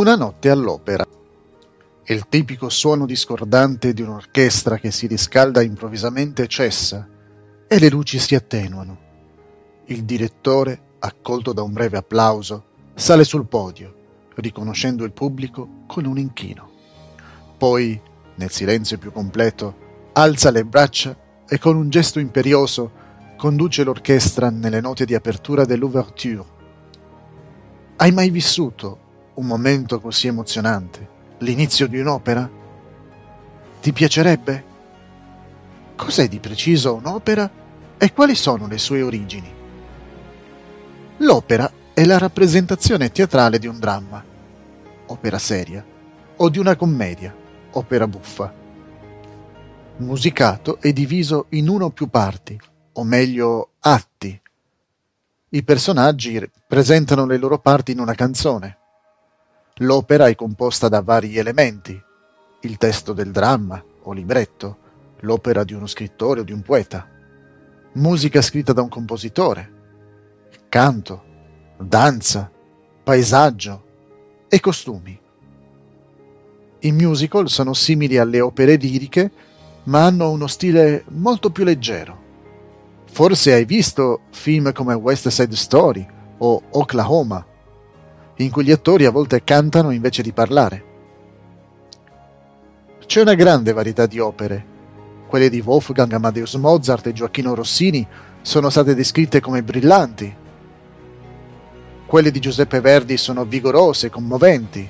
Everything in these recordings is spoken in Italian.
Una notte all'opera. Il tipico suono discordante di un'orchestra che si riscalda improvvisamente cessa e le luci si attenuano. Il direttore, accolto da un breve applauso, sale sul podio, riconoscendo il pubblico con un inchino. Poi, nel silenzio più completo, alza le braccia e con un gesto imperioso conduce l'orchestra nelle note di apertura dell'ouverture. Hai mai vissuto un momento così emozionante? L'inizio di un'opera? Ti piacerebbe? Cos'è di preciso un'opera e quali sono le sue origini? L'opera è la rappresentazione teatrale di un dramma, opera seria, o di una commedia, opera buffa. Musicato è diviso in uno o più parti, o meglio atti. I personaggi presentano le loro parti in una canzone. L'opera è composta da vari elementi, il testo del dramma o libretto, l'opera di uno scrittore o di un poeta, musica scritta da un compositore, canto, danza, paesaggio e costumi. I musical sono simili alle opere liriche, ma hanno uno stile molto più leggero. Forse hai visto film come West Side Story o Oklahoma, in cui gli attori a volte cantano invece di parlare. C'è una grande varietà di opere. Quelle di Wolfgang Amadeus Mozart e Gioacchino Rossini sono state descritte come brillanti. Quelle di Giuseppe Verdi sono vigorose, commoventi.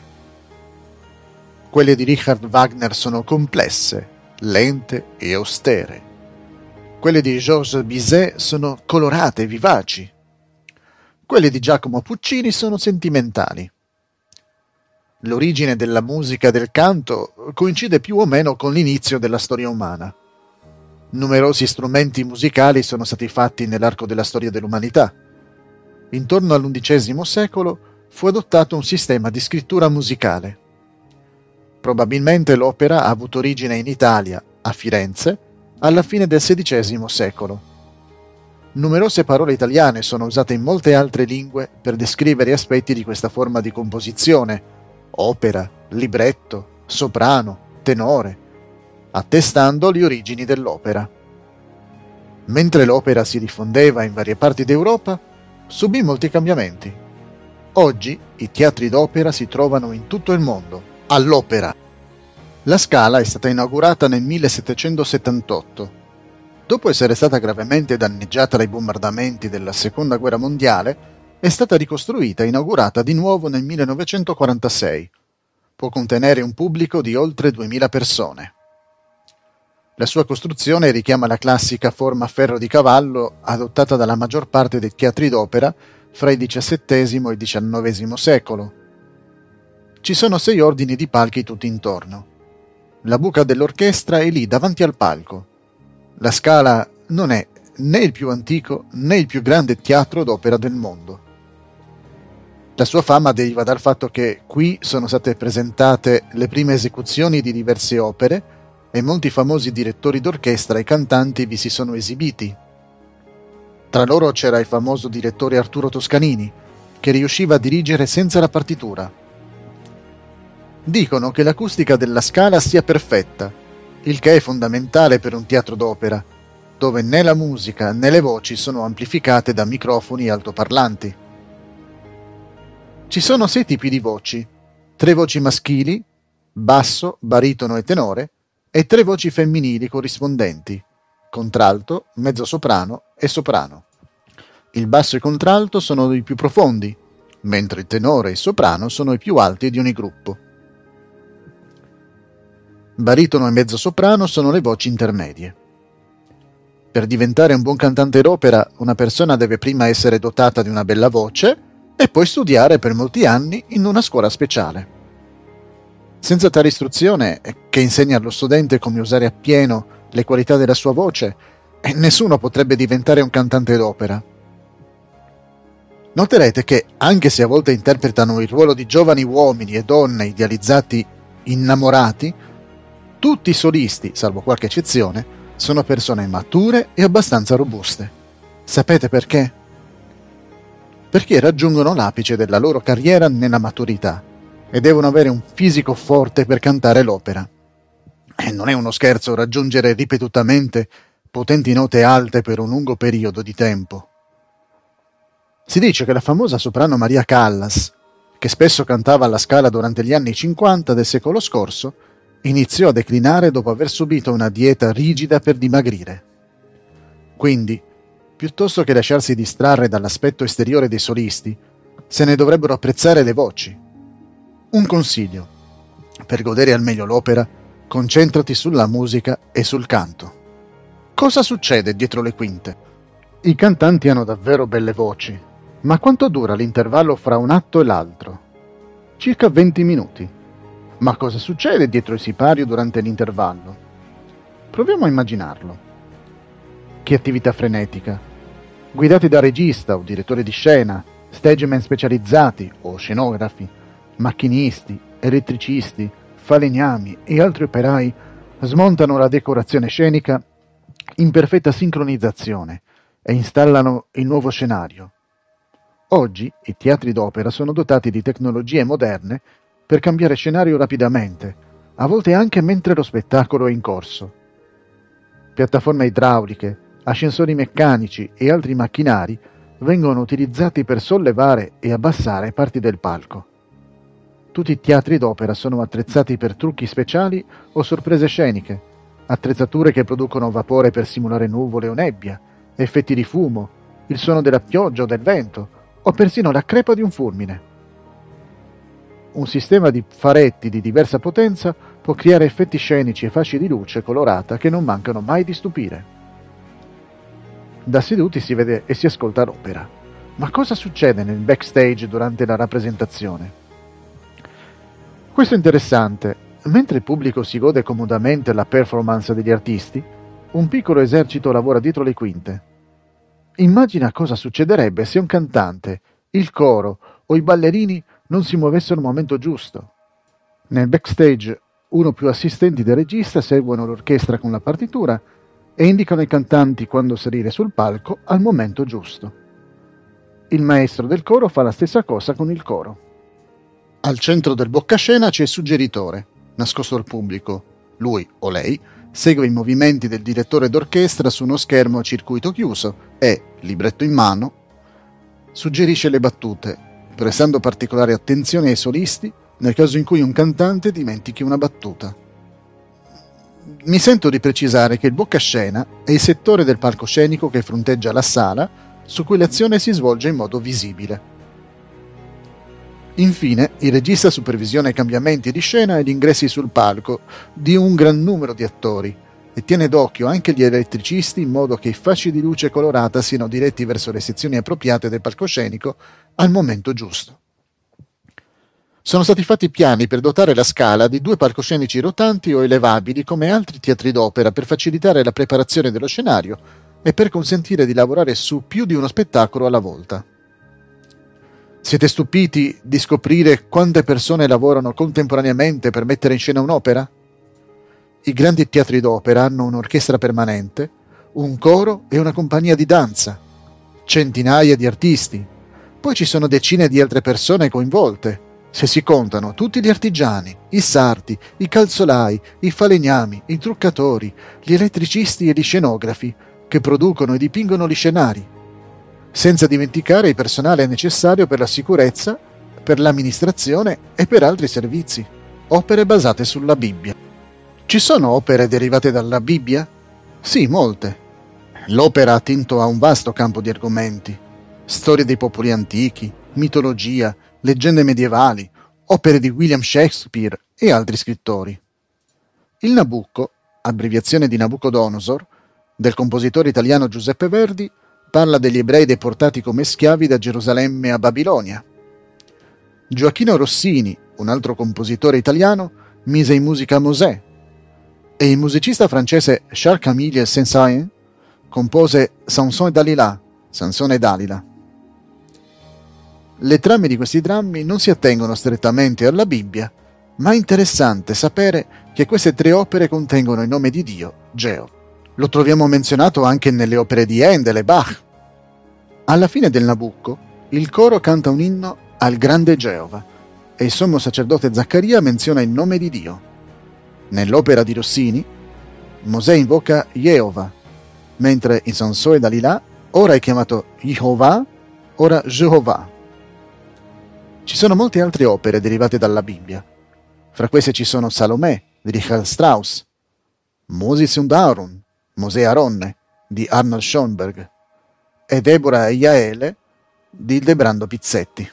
Quelle di Richard Wagner sono complesse, lente e austere. Quelle di Georges Bizet sono colorate e vivaci. Quelle di Giacomo Puccini sono sentimentali. L'origine della musica del canto coincide più o meno con l'inizio della storia umana. Numerosi strumenti musicali sono stati fatti nell'arco della storia dell'umanità. Intorno all'undicesimo secolo fu adottato un sistema di scrittura musicale. Probabilmente l'opera ha avuto origine in Italia, a Firenze, alla fine del XVI secolo. Numerose parole italiane sono usate in molte altre lingue per descrivere aspetti di questa forma di composizione, opera, libretto, soprano, tenore, attestando le origini dell'opera. Mentre l'opera si diffondeva in varie parti d'Europa, subì molti cambiamenti. Oggi i teatri d'opera si trovano in tutto il mondo, all'opera. La Scala è stata inaugurata nel 1778. Dopo essere stata gravemente danneggiata dai bombardamenti della Seconda Guerra Mondiale, è stata ricostruita e inaugurata di nuovo nel 1946. Può contenere un pubblico di oltre 2000 persone. La sua costruzione richiama la classica forma a ferro di cavallo adottata dalla maggior parte dei teatri d'opera fra il XVII e il XIX secolo. Ci sono sei ordini di palchi tutti intorno. La buca dell'orchestra è lì davanti al palco. La Scala non è né il più antico né il più grande teatro d'opera del mondo. La sua fama deriva dal fatto che qui sono state presentate le prime esecuzioni di diverse opere e molti famosi direttori d'orchestra e cantanti vi si sono esibiti. Tra loro c'era il famoso direttore Arturo Toscanini, che riusciva a dirigere senza la partitura. Dicono che l'acustica della scala sia perfetta, il che è fondamentale per un teatro d'opera, dove né la musica né le voci sono amplificate da microfoni altoparlanti. Ci sono sei tipi di voci, tre voci maschili, basso, baritono e tenore, e tre voci femminili corrispondenti, contralto, mezzosoprano e soprano. Il basso e il contralto sono i più profondi, mentre il tenore e il soprano sono i più alti di ogni gruppo. Baritono e mezzosoprano sono le voci intermedie. Per diventare un buon cantante d'opera, una persona deve prima essere dotata di una bella voce e poi studiare per molti anni in una scuola speciale. Senza tale istruzione, che insegna allo studente come usare appieno le qualità della sua voce, nessuno potrebbe diventare un cantante d'opera. Noterete che, anche se a volte interpretano il ruolo di giovani uomini e donne idealizzati innamorati, tutti i solisti, salvo qualche eccezione, sono persone mature e abbastanza robuste. Sapete perché? Perché raggiungono l'apice della loro carriera nella maturità e devono avere un fisico forte per cantare l'opera. E non è uno scherzo raggiungere ripetutamente potenti note alte per un lungo periodo di tempo. Si dice che la famosa soprano Maria Callas, che spesso cantava alla Scala durante gli anni 50 del secolo scorso, iniziò a declinare dopo aver subito una dieta rigida per dimagrire. Quindi, piuttosto che lasciarsi distrarre dall'aspetto esteriore dei solisti, se ne dovrebbero apprezzare le voci. Un consiglio. Per godere al meglio l'opera, concentrati sulla musica e sul canto. Cosa succede dietro le quinte? I cantanti hanno davvero belle voci, ma quanto dura l'intervallo fra un atto e l'altro? Circa 20 minuti. Ma cosa succede dietro il sipario durante l'intervallo? Proviamo a immaginarlo. Che attività frenetica. Guidati da regista o direttore di scena, stageman specializzati o scenografi, macchinisti, elettricisti, falegnami e altri operai smontano la decorazione scenica in perfetta sincronizzazione e installano il nuovo scenario. Oggi i teatri d'opera sono dotati di tecnologie moderne per cambiare scenario rapidamente, a volte anche mentre lo spettacolo è in corso. Piattaforme idrauliche, ascensori meccanici e altri macchinari vengono utilizzati per sollevare e abbassare parti del palco. Tutti i teatri d'opera sono attrezzati per trucchi speciali o sorprese sceniche, attrezzature che producono vapore per simulare nuvole o nebbia, effetti di fumo, il suono della pioggia o del vento, o persino la crepa di un fulmine. Un sistema di faretti di diversa potenza può creare effetti scenici e fasci di luce colorata che non mancano mai di stupire. Da seduti si vede e si ascolta l'opera. Ma cosa succede nel backstage durante la rappresentazione? Questo è interessante. Mentre il pubblico si gode comodamente la performance degli artisti, un piccolo esercito lavora dietro le quinte. Immagina cosa succederebbe se un cantante, il coro o i ballerini non si muovessero al momento giusto. Nel backstage uno o più assistenti del regista seguono l'orchestra con la partitura e indicano ai cantanti quando salire sul palco al momento giusto. Il maestro del coro fa la stessa cosa con il coro. Al centro del boccascena c'è il suggeritore, nascosto al pubblico. Lui o lei segue i movimenti del direttore d'orchestra su uno schermo a circuito chiuso e, libretto in mano, suggerisce le battute, prestando particolare attenzione ai solisti nel caso in cui un cantante dimentichi una battuta mi sento di precisare che il boccascena è il settore del palcoscenico che fronteggia la sala su cui l'azione si svolge in modo visibile. Infine, il regista supervisiona i cambiamenti di scena e gli ingressi sul palco di un gran numero di attori e tiene d'occhio anche gli elettricisti in modo che i fasci di luce colorata siano diretti verso le sezioni appropriate del palcoscenico al momento giusto. Sono stati fatti piani per dotare la scala di due palcoscenici rotanti o elevabili come altri teatri d'opera per facilitare la preparazione dello scenario e per consentire di lavorare su più di uno spettacolo alla volta. Siete stupiti di scoprire quante persone lavorano contemporaneamente per mettere in scena un'opera? I grandi teatri d'opera hanno un'orchestra permanente, un coro e una compagnia di danza, centinaia di artisti, poi ci sono decine di altre persone coinvolte. Se si contano tutti gli artigiani, i sarti, i calzolai, i falegnami, i truccatori, gli elettricisti e gli scenografi che producono e dipingono gli scenari, senza dimenticare il personale necessario per la sicurezza, per l'amministrazione e per altri servizi, opere basate sulla Bibbia. Ci sono opere derivate dalla Bibbia? Sì, molte. L'opera ha attinto a un vasto campo di argomenti, storie dei popoli antichi, mitologia, leggende medievali, opere di William Shakespeare e altri scrittori. Il Nabucco, abbreviazione di Nabucodonosor, del compositore italiano Giuseppe Verdi, parla degli ebrei deportati come schiavi da Gerusalemme a Babilonia. Gioacchino Rossini, un altro compositore italiano, mise in musica Mosè e il musicista francese Charles-Camille Saint-Saëns compose Samson e Dalila, Sansone e Dalila. Le trame di questi drammi non si attengono strettamente alla Bibbia, ma è interessante sapere che queste tre opere contengono il nome di Dio, Geo. Lo troviamo menzionato anche nelle opere di Handel e Bach. Alla fine del Nabucco, il coro canta un inno al grande Geova e il sommo sacerdote Zaccaria menziona il nome di Dio. Nell'opera di Rossini, Mosè invoca Jehovah, mentre in Sansò e Dalilà ora è chiamato Jehovah, ora Jehovah. Ci sono molte altre opere derivate dalla Bibbia. Fra queste ci sono Salomè di Richard Strauss, Moses und Aaron, Mosè Aronne di Arnold Schoenberg e Deborah e Jaele di Ildebrando Pizzetti.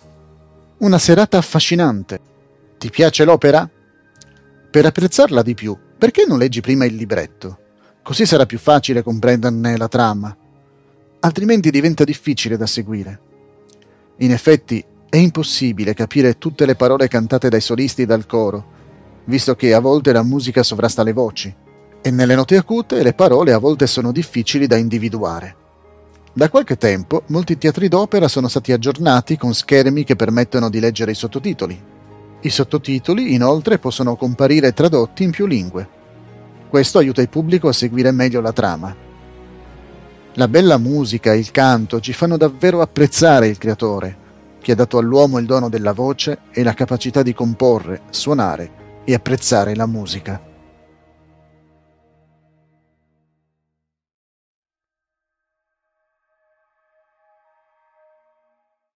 Una serata affascinante. Ti piace l'opera? Per apprezzarla di più, perché non leggi prima il libretto? Così sarà più facile comprenderne la trama. Altrimenti diventa difficile da seguire. In effetti, è impossibile capire tutte le parole cantate dai solisti e dal coro, visto che a volte la musica sovrasta le voci, e nelle note acute le parole a volte sono difficili da individuare. Da qualche tempo molti teatri d'opera sono stati aggiornati con schermi che permettono di leggere i sottotitoli. I sottotitoli inoltre possono comparire tradotti in più lingue. Questo aiuta il pubblico a seguire meglio la trama. La bella musica e il canto ci fanno davvero apprezzare il creatore, che ha dato all'uomo il dono della voce e la capacità di comporre, suonare e apprezzare la musica.